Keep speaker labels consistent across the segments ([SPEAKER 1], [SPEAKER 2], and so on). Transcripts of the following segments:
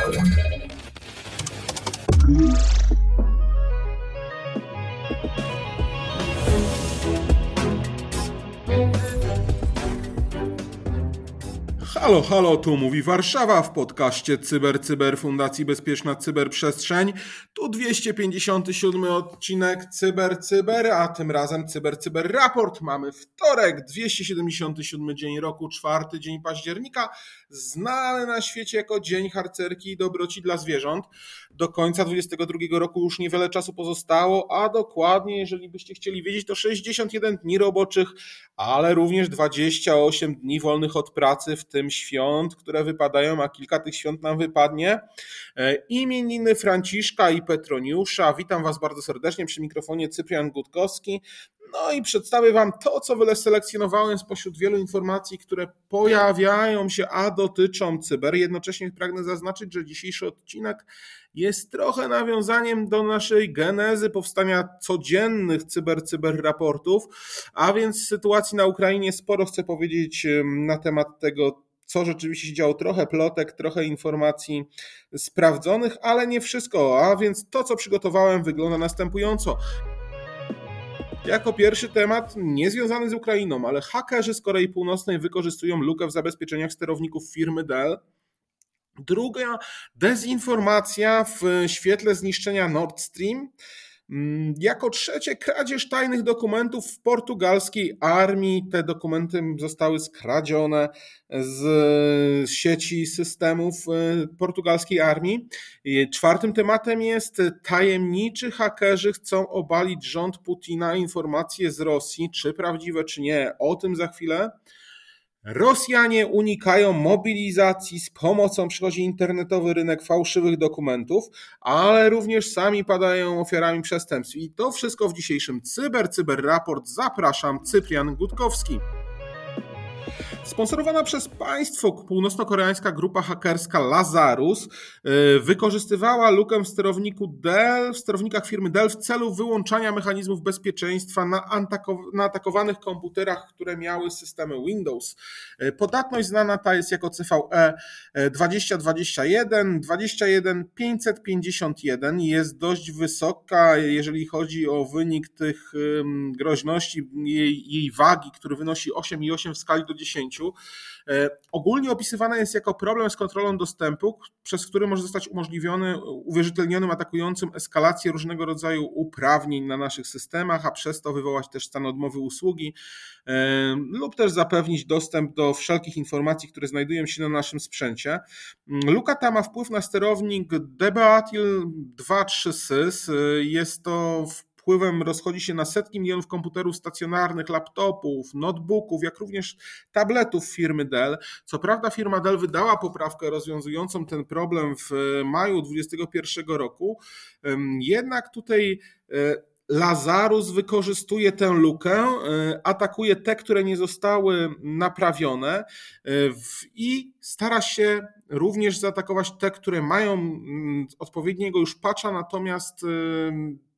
[SPEAKER 1] Thank you. Halo, halo, tu mówi Warszawa w podcaście Cyber Cyber Fundacji Bezpieczna Cyberprzestrzeń. Tu 257 odcinek Cyber Cyber, a tym razem Cyber Cyber Raport. Mamy wtorek, 277 dzień roku, czwarty dzień października, znany na świecie jako Dzień Harcerki i Dobroci dla Zwierząt. Do końca 2022 roku już niewiele czasu pozostało, a dokładnie, jeżeli byście chcieli wiedzieć, to 61 dni roboczych, ale również 28 dni wolnych od pracy, w tym świąt, które wypadają, a kilka tych świąt nam wypadnie. E, imieniny Franciszka i Petroniusza. Witam Was bardzo serdecznie przy mikrofonie Cyprian Gutkowski. No i przedstawię Wam to, co wyselekcjonowałem spośród wielu informacji, które pojawiają się, a dotyczą cyber. Jednocześnie pragnę zaznaczyć, że dzisiejszy odcinek jest trochę nawiązaniem do naszej genezy powstania codziennych cyber-cyber raportów, a więc sytuacji na Ukrainie sporo chcę powiedzieć na temat tego, co rzeczywiście się działo, trochę plotek, trochę informacji sprawdzonych, ale nie wszystko. A więc to, co przygotowałem, wygląda następująco. Jako pierwszy temat, niezwiązany z Ukrainą, ale hakerzy z Korei Północnej wykorzystują lukę w zabezpieczeniach sterowników firmy Dell. Druga, dezinformacja w świetle zniszczenia Nord Stream. Mm, jako trzecie, kradzież tajnych dokumentów w portugalskiej armii. Te dokumenty zostały skradzione z sieci systemów e, portugalskiej armii. Czwartym tematem jest tajemniczy hakerzy chcą obalić rząd Putina. Informacje z Rosji, czy prawdziwe, czy nie, o tym za chwilę. Rosjanie unikają mobilizacji, z pomocą przychodzi internetowy rynek fałszywych dokumentów, ale również sami padają ofiarami przestępstw. I to wszystko w dzisiejszym Cyber Cyber Raport. Zapraszam, Cyprian Gutkowski. Sponsorowana przez państwo północno-koreańska grupa hakerska Lazarus y, wykorzystywała lukę w sterowniku Dell, w sterownikach firmy Dell w celu wyłączania mechanizmów bezpieczeństwa na, na atakowanych komputerach, które miały systemy Windows. Y, podatność znana ta jest jako CVE 2021, 21551 jest dość wysoka, jeżeli chodzi o wynik tych groźności, jej, jej wagi, który wynosi 8,8 w skali do 10. E, ogólnie opisywana jest jako problem z kontrolą dostępu, przez który może zostać umożliwiony uwierzytelnionym atakującym eskalację różnego rodzaju uprawnień na naszych systemach, a przez to wywołać też stan odmowy usługi e, lub też zapewnić dostęp do wszelkich informacji, które znajdują się na naszym sprzęcie. Luka ta ma wpływ na sterownik DBATIL 2.3 SYS. Jest to w wpływem rozchodzi się na setki milionów komputerów stacjonarnych, laptopów, notebooków, jak również tabletów firmy Dell. Co prawda firma Dell wydała poprawkę rozwiązującą ten problem w maju 2021 roku, jednak tutaj e, Lazarus wykorzystuje tę lukę, e, atakuje te, które nie zostały naprawione e, i stara się również zaatakować te, które mają mm, odpowiedniego już patcha, natomiast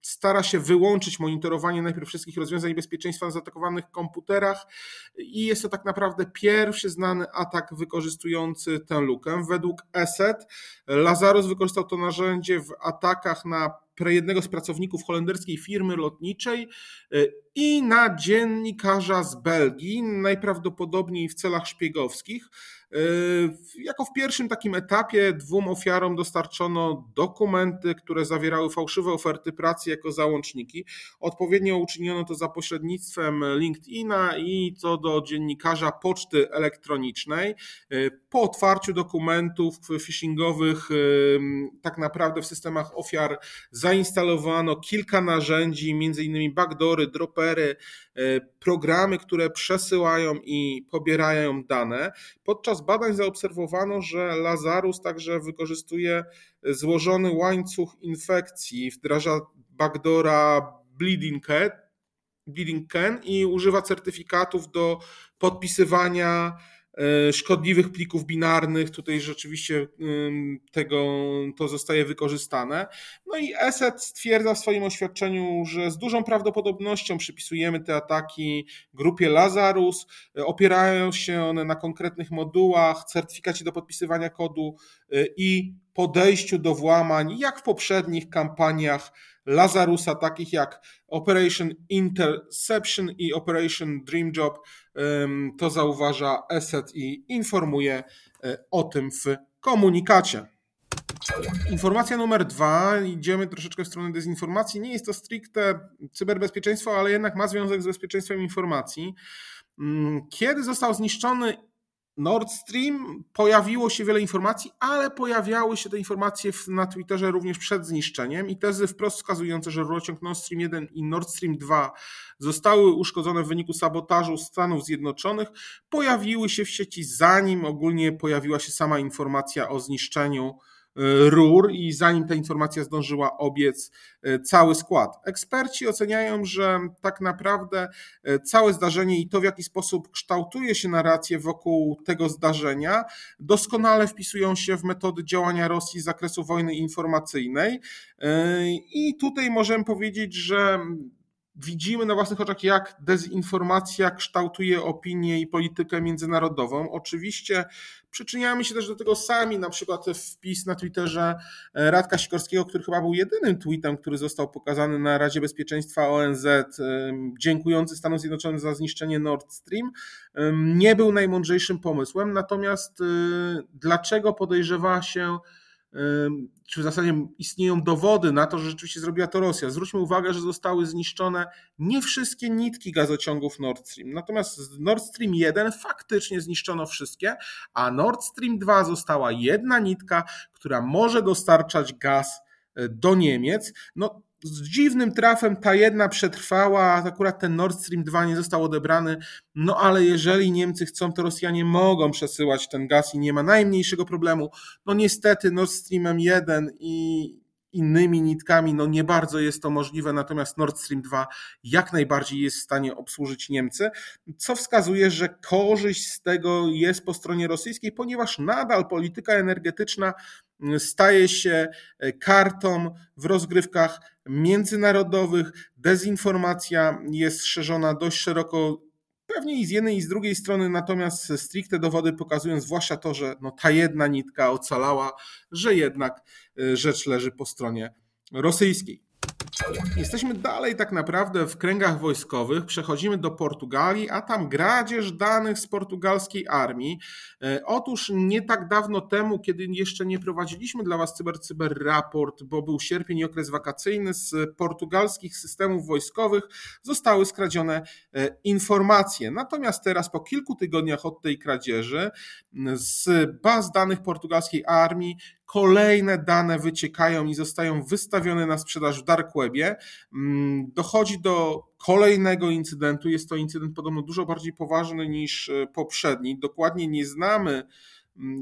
[SPEAKER 1] stara się wyłączyć monitorowanie najpierw wszystkich rozwiązań bezpieczeństwa na zaatakowanych komputerach i jest to tak naprawdę pierwszy znany atak wykorzystujący tę lukę. Według ESET Lazarus wykorzystał to narzędzie w atakach na jednego z pracowników holenderskiej firmy lotniczej y, i na dziennikarza z Belgii, najprawdopodobniej w celach szpiegowskich. Y, jako w pierwszym takim etapie dwóm ofiarom dostarczono dokumenty, które zawierały fałszywe oferty pracy jako załączniki. Odpowiednio uczyniono to za pośrednictwem LinkedIna i co do dziennikarza poczty elektronicznej. Y, po otwarciu dokumentów phishingowych, tak naprawdę w systemach ofiar zainstalowano kilka narzędzi, m.in. backdoory, dropery, programy, które przesyłają i pobierają dane. Podczas badań zaobserwowano, że Lazarus także wykorzystuje złożony łańcuch infekcji, wdraża backdoora Bleeding Cat, Bleeding Can i używa certyfikatów do podpisywania szkodliwych plików binarnych. Tutaj rzeczywiście tego, to zostaje wykorzystane. No i ESET stwierdza w swoim oświadczeniu, że z dużą prawdopodobnością przypisujemy te ataki grupie Lazarus. Opierają się one na konkretnych modułach, certyfikacie do podpisywania kodu e, i podejściu do włamań, jak w poprzednich kampaniach Lazarusa, takich jak Operation Interception i Operation Dream Job. To zauważa ESET i informuje e, o tym w komunikacie. Informacja numer dwa, idziemy troszeczkę w stronę dezinformacji. Nie jest to stricte cyberbezpieczeństwo, ale jednak ma związek z bezpieczeństwem informacji. Mm, kiedy został zniszczony Nord Stream pojawiło się wiele informacji, ale pojawiały się te informacje na Twitterze również przed zniszczeniem i tezy wprost wskazujące, że rurociąg Nord Stream 1 i Nord Stream 2 zostały uszkodzone w wyniku sabotażu Stanów Zjednoczonych, pojawiły się w sieci zanim ogólnie pojawiła się sama informacja o zniszczeniu rur i zanim ta informacja zdążyła obiec e, cały skład. Eksperci oceniają, że tak naprawdę e, całe zdarzenie i to, w jaki sposób kształtuje się narracje wokół tego zdarzenia, doskonale wpisują się w metody działania Rosji z zakresu wojny informacyjnej. I tutaj możemy powiedzieć, że widzimy na własnych oczach, jak dezinformacja kształtuje opinię i politykę międzynarodową. Oczywiście przyczyniamy się też do tego sami, na przykład wpis na Twitterze e, Radka Sikorskiego, który chyba był jedynym tweetem, który został pokazany na Radzie Bezpieczeństwa ONZ, e, dziękujący Stanom Zjednoczonym za zniszczenie Nord Stream, nie był najmądrzejszym pomysłem. Natomiast e, dlaczego podejrzewa się, czy w zasadzie istnieją dowody na to, że rzeczywiście zrobiła to Rosja. Zwróćmy uwagę, że zostały zniszczone nie wszystkie nitki gazociągów Nord Stream. Natomiast Nord Stream 1 faktycznie zniszczono wszystkie, a Nord Stream 2 została jedna nitka, która może dostarczać gaz e, do Niemiec. No, z dziwnym trafem ta jedna przetrwała, akurat ten Nord Stream 2 nie został odebrany. No ale jeżeli Niemcy chcą, to Rosjanie mogą przesyłać ten gaz i nie ma najmniejszego problemu. No niestety Nord Streamem 1 i innymi nitkami, no nie bardzo jest to możliwe, natomiast Nord Stream 2 jak najbardziej jest w stanie obsłużyć Niemcy, co wskazuje, że korzyść z tego jest po stronie rosyjskiej, ponieważ nadal polityka energetyczna staje się kartą w rozgrywkach międzynarodowych, dezinformacja jest szerzona dość szeroko Pewnie i z jednej i z drugiej strony, natomiast stricte dowody pokazują zwłaszcza to, że no ta jedna nitka ocalała, że jednak y, rzecz leży po stronie rosyjskiej. Jesteśmy dalej tak naprawdę w kręgach wojskowych, przechodzimy do Portugalii, a tam gradzież danych z portugalskiej armii. E, otóż nie tak dawno temu, kiedy jeszcze nie prowadziliśmy dla Was cyber cyber raport, bo był sierpień i okres wakacyjny, z portugalskich systemów wojskowych zostały skradzione e, informacje. Natomiast teraz po kilku tygodniach od tej kradzieży z baz danych portugalskiej armii kolejne dane wyciekają i zostają wystawione na sprzedaż w dark webie. Mm, dochodzi do kolejnego incydentu. Jest to incydent podobno dużo bardziej poważny niż e, poprzedni. Dokładnie nie znamy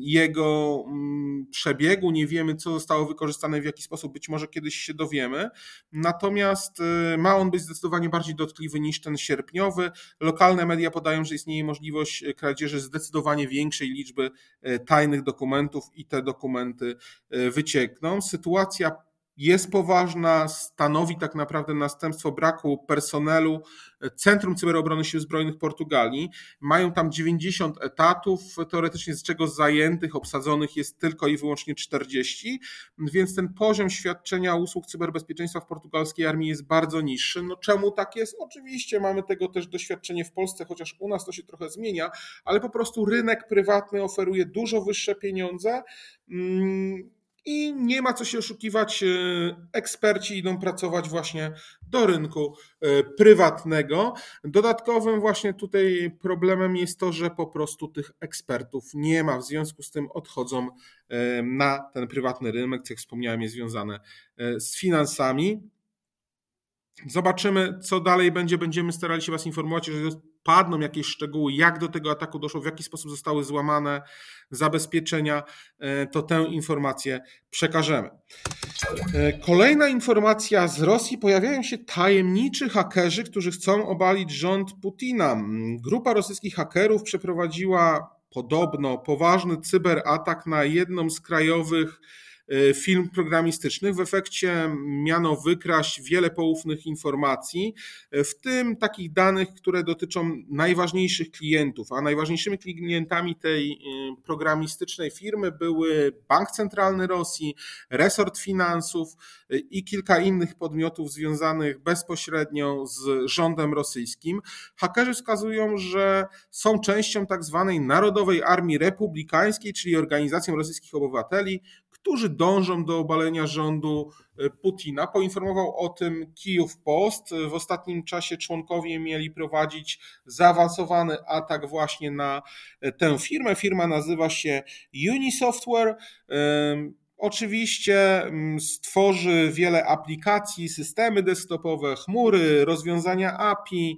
[SPEAKER 1] jego mm, przebiegu, nie wiemy, co zostało wykorzystane, w jaki sposób, być może kiedyś się dowiemy. Natomiast y, ma on być zdecydowanie bardziej dotkliwy niż ten sierpniowy. Lokalne media podają, że istnieje możliwość y, kradzieży zdecydowanie większej liczby y, tajnych dokumentów i te dokumenty wyciekną. Sytuacja jest poważna, stanowi tak naprawdę następstwo braku personelu Centrum Cyberobrony Sił Zbrojnych Portugalii. Mają tam 90 etatów, teoretycznie z czego zajętych, obsadzonych jest tylko i wyłącznie 40, więc ten poziom świadczenia usług cyberbezpieczeństwa w portugalskiej armii jest bardzo niższy. No czemu tak jest? Oczywiście mamy tego też doświadczenie w Polsce, chociaż u nas to się trochę zmienia, ale po prostu rynek prywatny oferuje dużo wyższe pieniądze mm, i nie ma co się oszukiwać, e, eksperci idą pracować właśnie do rynku e, prywatnego. Dodatkowym właśnie tutaj problemem jest to, że po prostu tych ekspertów nie ma, w związku z tym odchodzą e, na ten prywatny rynek, jak wspomniałem, jest związane z finansami. Zobaczymy, co dalej będzie. Będziemy starali się Was informować, jeżeli padną jakieś szczegóły, jak do tego ataku doszło, w jaki sposób zostały złamane zabezpieczenia, e, to tę informację przekażemy. E, kolejna informacja z Rosji. Pojawiają się tajemniczy hakerzy, którzy chcą obalić rząd Putina. Grupa rosyjskich hakerów przeprowadziła podobno poważny cyberatak na jedną z krajowych film programistycznych. W efekcie miano wykraść wiele poufnych informacji, w tym takich danych, które dotyczą najważniejszych klientów, a najważniejszymi klientami tej programistycznej firmy były Bank Centralny Rosji, resort finansów i kilka innych podmiotów związanych bezpośrednio z rządem rosyjskim. Hakerzy wskazują, że są częścią tak zwanej Narodowej Armii Republikańskiej, czyli organizacją rosyjskich obywateli, którzy dążą do obalenia rządu e, Putina. Poinformował o tym Kijów Post. W ostatnim czasie członkowie mieli prowadzić zaawansowany atak właśnie na e, tę firmę. Firma nazywa się Unisoftware. Oczywiście stworzy wiele aplikacji, systemy desktopowe, chmury, rozwiązania API.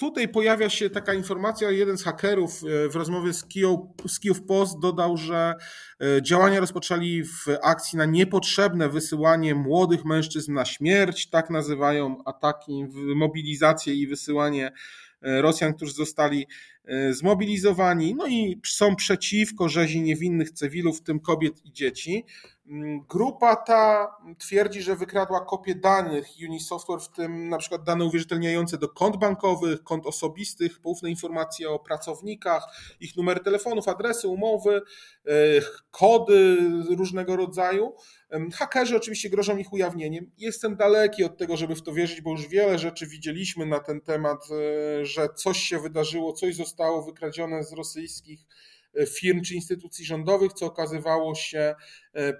[SPEAKER 1] Tutaj pojawia się taka informacja, jeden z hakerów e, w rozmowie z Kijów, Post dodał, że e, działania rozpoczęli w akcji na niepotrzebne wysyłanie młodych mężczyzn na śmierć, tak nazywają ataki, mobilizację i wysyłanie e, Rosjan, którzy zostali zmobilizowani, no i są przeciwko rzezi niewinnych cywilów, w tym kobiet i dzieci. Grupa ta twierdzi, że wykradła kopie danych Unisoftware, w tym na przykład dane uwierzytelniające do kont bankowych, kont osobistych, poufne informacje o pracownikach, ich numery telefonów, adresy, umowy, e, kody różnego rodzaju. Hakerzy oczywiście grożą ich ujawnieniem. Jestem daleki od tego, żeby w to wierzyć, bo już wiele rzeczy widzieliśmy na ten temat, e, że coś się wydarzyło, coś zostało wykradzione z rosyjskich E, firm czy instytucji rządowych, co okazywało się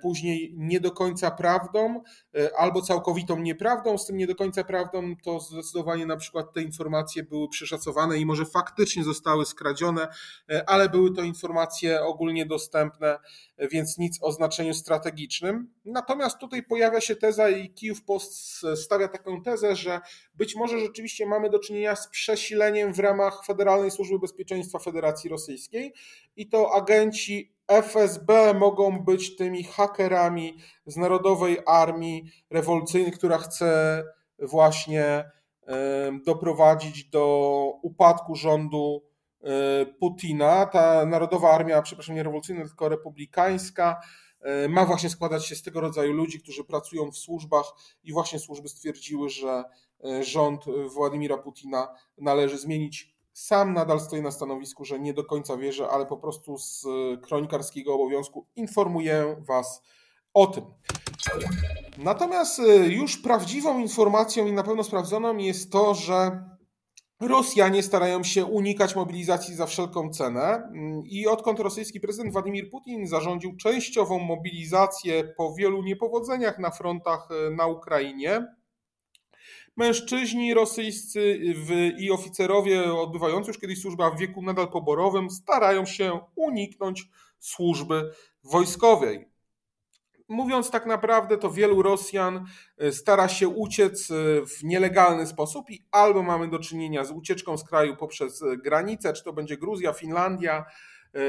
[SPEAKER 1] później nie do końca prawdą e, albo całkowitą nieprawdą. Z tym nie do końca prawdą to zdecydowanie na przykład te informacje były przeszacowane i może faktycznie zostały skradzione, ale były to informacje ogólnie dostępne, więc nic o znaczeniu strategicznym. Natomiast tutaj pojawia się teza i Kijów Post stawia taką tezę, że być może rzeczywiście mamy do czynienia z przesileniem w ramach Federalnej Służby Bezpieczeństwa Federacji Rosyjskiej i to agenci FSB mogą być tymi hakerami z Narodowej Armii Rewolucyjnej, która chce właśnie doprowadzić do upadku rządu e, Putina. Ta Narodowa Armia, przepraszam, nie rewolucyjna, tylko republikańska, e, ma właśnie składać się z tego rodzaju ludzi, którzy pracują w służbach i właśnie służby stwierdziły, że e, rząd Władimira Putina należy zmienić sam nadal stoję na stanowisku, że nie do końca wierzę, ale po prostu z kronikarskiego obowiązku informuję Was o tym. Natomiast y, już prawdziwą informacją i na pewno sprawdzoną jest to, że Rosjanie starają się unikać mobilizacji za wszelką cenę i odkąd rosyjski prezydent Władimir Putin zarządził częściową mobilizację po wielu niepowodzeniach na frontach y, na Ukrainie, Mężczyźni rosyjscy i oficerowie odbywający już kiedyś służbę w wieku nadal poborowym starają się uniknąć służby wojskowej. Mówiąc tak naprawdę, to wielu Rosjan e, stara się uciec e, w nielegalny sposób i albo mamy do czynienia z ucieczką z kraju poprzez granicę, czy to będzie Gruzja, Finlandia, e,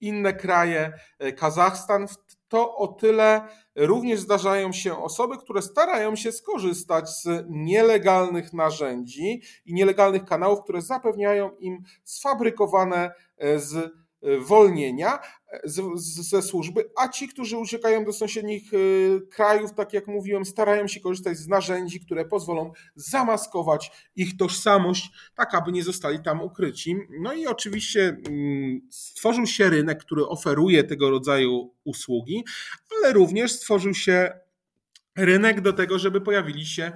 [SPEAKER 1] inne kraje, Kazachstan, to o tyle również zdarzają się osoby, które starają się skorzystać z nielegalnych narzędzi i nielegalnych kanałów, które zapewniają im sfabrykowane z wolnienia ze służby, a ci, którzy uciekają do sąsiednich y, krajów, tak jak mówiłem, starają się korzystać z narzędzi, które pozwolą zamaskować ich tożsamość, tak aby nie zostali tam ukryci. No i oczywiście mm, stworzył się rynek, który oferuje tego rodzaju usługi, ale również stworzył się rynek do tego, żeby pojawili się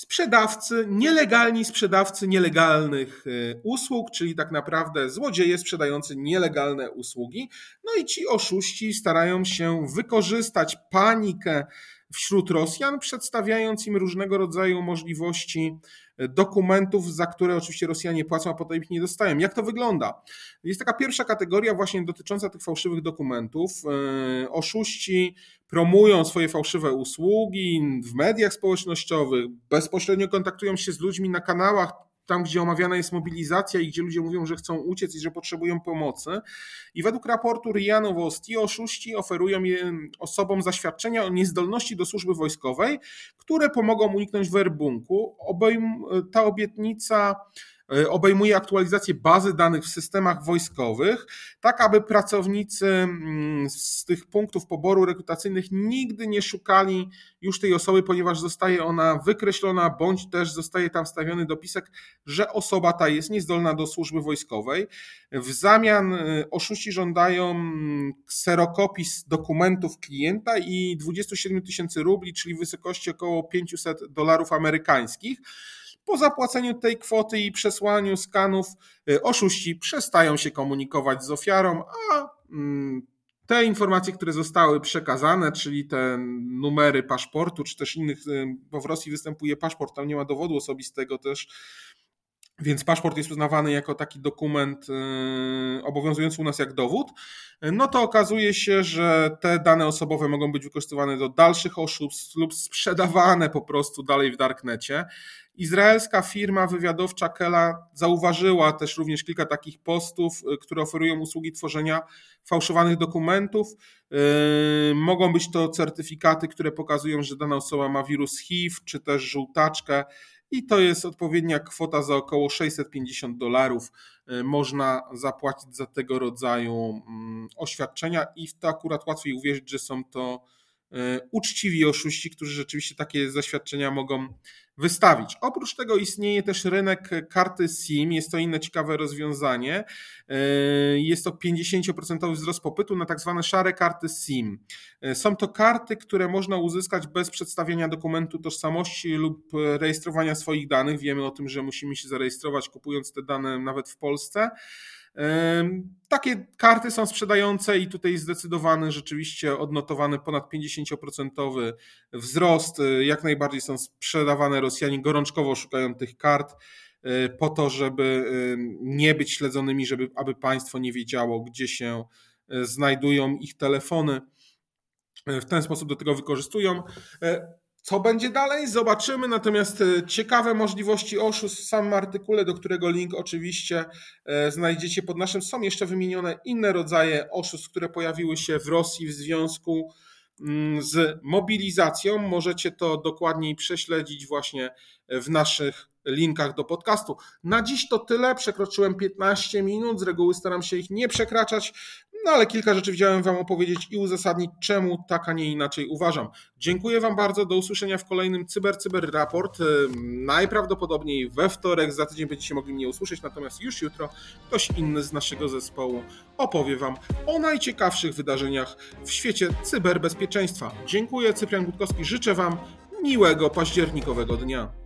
[SPEAKER 1] sprzedawcy, nielegalni sprzedawcy nielegalnych e, usług, czyli tak naprawdę złodzieje sprzedający nielegalne usługi. No i ci oszuści starają się wykorzystać panikę wśród Rosjan, przedstawiając im różnego rodzaju możliwości e, dokumentów, za które oczywiście Rosjanie płacą, a potem ich nie dostają. Jak to wygląda? Jest taka pierwsza kategoria właśnie dotycząca tych fałszywych dokumentów. E, oszuści promują swoje fałszywe usługi w mediach społecznościowych, bezpośrednio kontaktują się z ludźmi na kanałach tam, gdzie omawiana jest mobilizacja i gdzie ludzie mówią, że chcą uciec i że potrzebują pomocy. I według raportu RIA Nowosti oszuści oferują osobom zaświadczenia o niezdolności do służby wojskowej, które pomogą uniknąć werbunku. Ta obietnica obejmuje aktualizację bazy danych w systemach wojskowych, tak aby pracownicy mm, z tych punktów poboru rekrutacyjnych nigdy nie szukali już tej osoby, ponieważ zostaje ona wykreślona, bądź też zostaje tam wstawiony dopisek, że osoba ta jest niezdolna do służby wojskowej. W zamian e, oszuści żądają mm, kserokopis dokumentów klienta i 27 tysięcy rubli, czyli w wysokości około 500 dolarów amerykańskich. Po zapłaceniu tej kwoty i przesłaniu skanów, y, oszuści przestają się komunikować z ofiarą, a mm, te informacje, które zostały przekazane, czyli te numery paszportu, czy też innych, y, bo w Rosji występuje paszport, tam nie ma dowodu osobistego też, więc paszport jest uznawany jako taki dokument y, obowiązujący u nas jak dowód, no to okazuje się, że te dane osobowe mogą być wykorzystywane do dalszych oszustw lub sprzedawane po prostu dalej w darknecie. Izraelska firma wywiadowcza Kela zauważyła też również kilka takich postów, y, które oferują usługi tworzenia fałszowanych dokumentów. Y, mogą być to certyfikaty, które pokazują, że dana osoba ma wirus HIV czy też żółtaczkę i to jest odpowiednia kwota za około 650 dolarów. Y, można zapłacić za tego rodzaju mm, oświadczenia i w to akurat łatwiej uwierzyć, że są to uczciwi oszuści, którzy rzeczywiście takie zaświadczenia mogą wystawić. Oprócz tego istnieje też rynek karty SIM, jest to inne ciekawe rozwiązanie. E, jest to 50% wzrost popytu na tak zwane szare karty SIM. E, są to karty, które można uzyskać bez przedstawienia dokumentu tożsamości lub rejestrowania swoich danych. Wiemy o tym, że musimy się zarejestrować kupując te dane nawet w Polsce. Takie karty są sprzedające i tutaj zdecydowany, rzeczywiście odnotowany ponad 50% wzrost. Jak najbardziej są sprzedawane, Rosjanie gorączkowo szukają tych kart e, po to, żeby nie być śledzonymi, żeby, aby państwo nie wiedziało, gdzie się e, znajdują ich telefony. E, w ten sposób do tego wykorzystują. Co będzie dalej? Zobaczymy. Natomiast e, ciekawe możliwości oszustw w samym artykule, do którego link oczywiście e, znajdziecie pod naszym. Są jeszcze wymienione inne rodzaje oszustw, które pojawiły się w Rosji w związku mm, z mobilizacją. Możecie to dokładniej prześledzić właśnie w naszych linkach do podcastu. Na dziś to tyle. Przekroczyłem 15 minut. Z reguły staram się ich nie przekraczać. No ale kilka rzeczy chciałem Wam opowiedzieć i uzasadnić, czemu tak, a nie inaczej uważam. Dziękuję Wam bardzo. Do usłyszenia w kolejnym Cyber Cyber Raport. Najprawdopodobniej we wtorek, za tydzień będziecie mogli mnie usłyszeć, natomiast już jutro ktoś inny z naszego zespołu opowie Wam o najciekawszych wydarzeniach w świecie cyberbezpieczeństwa. Dziękuję, Cyprian Gutkowski. Życzę Wam miłego październikowego dnia.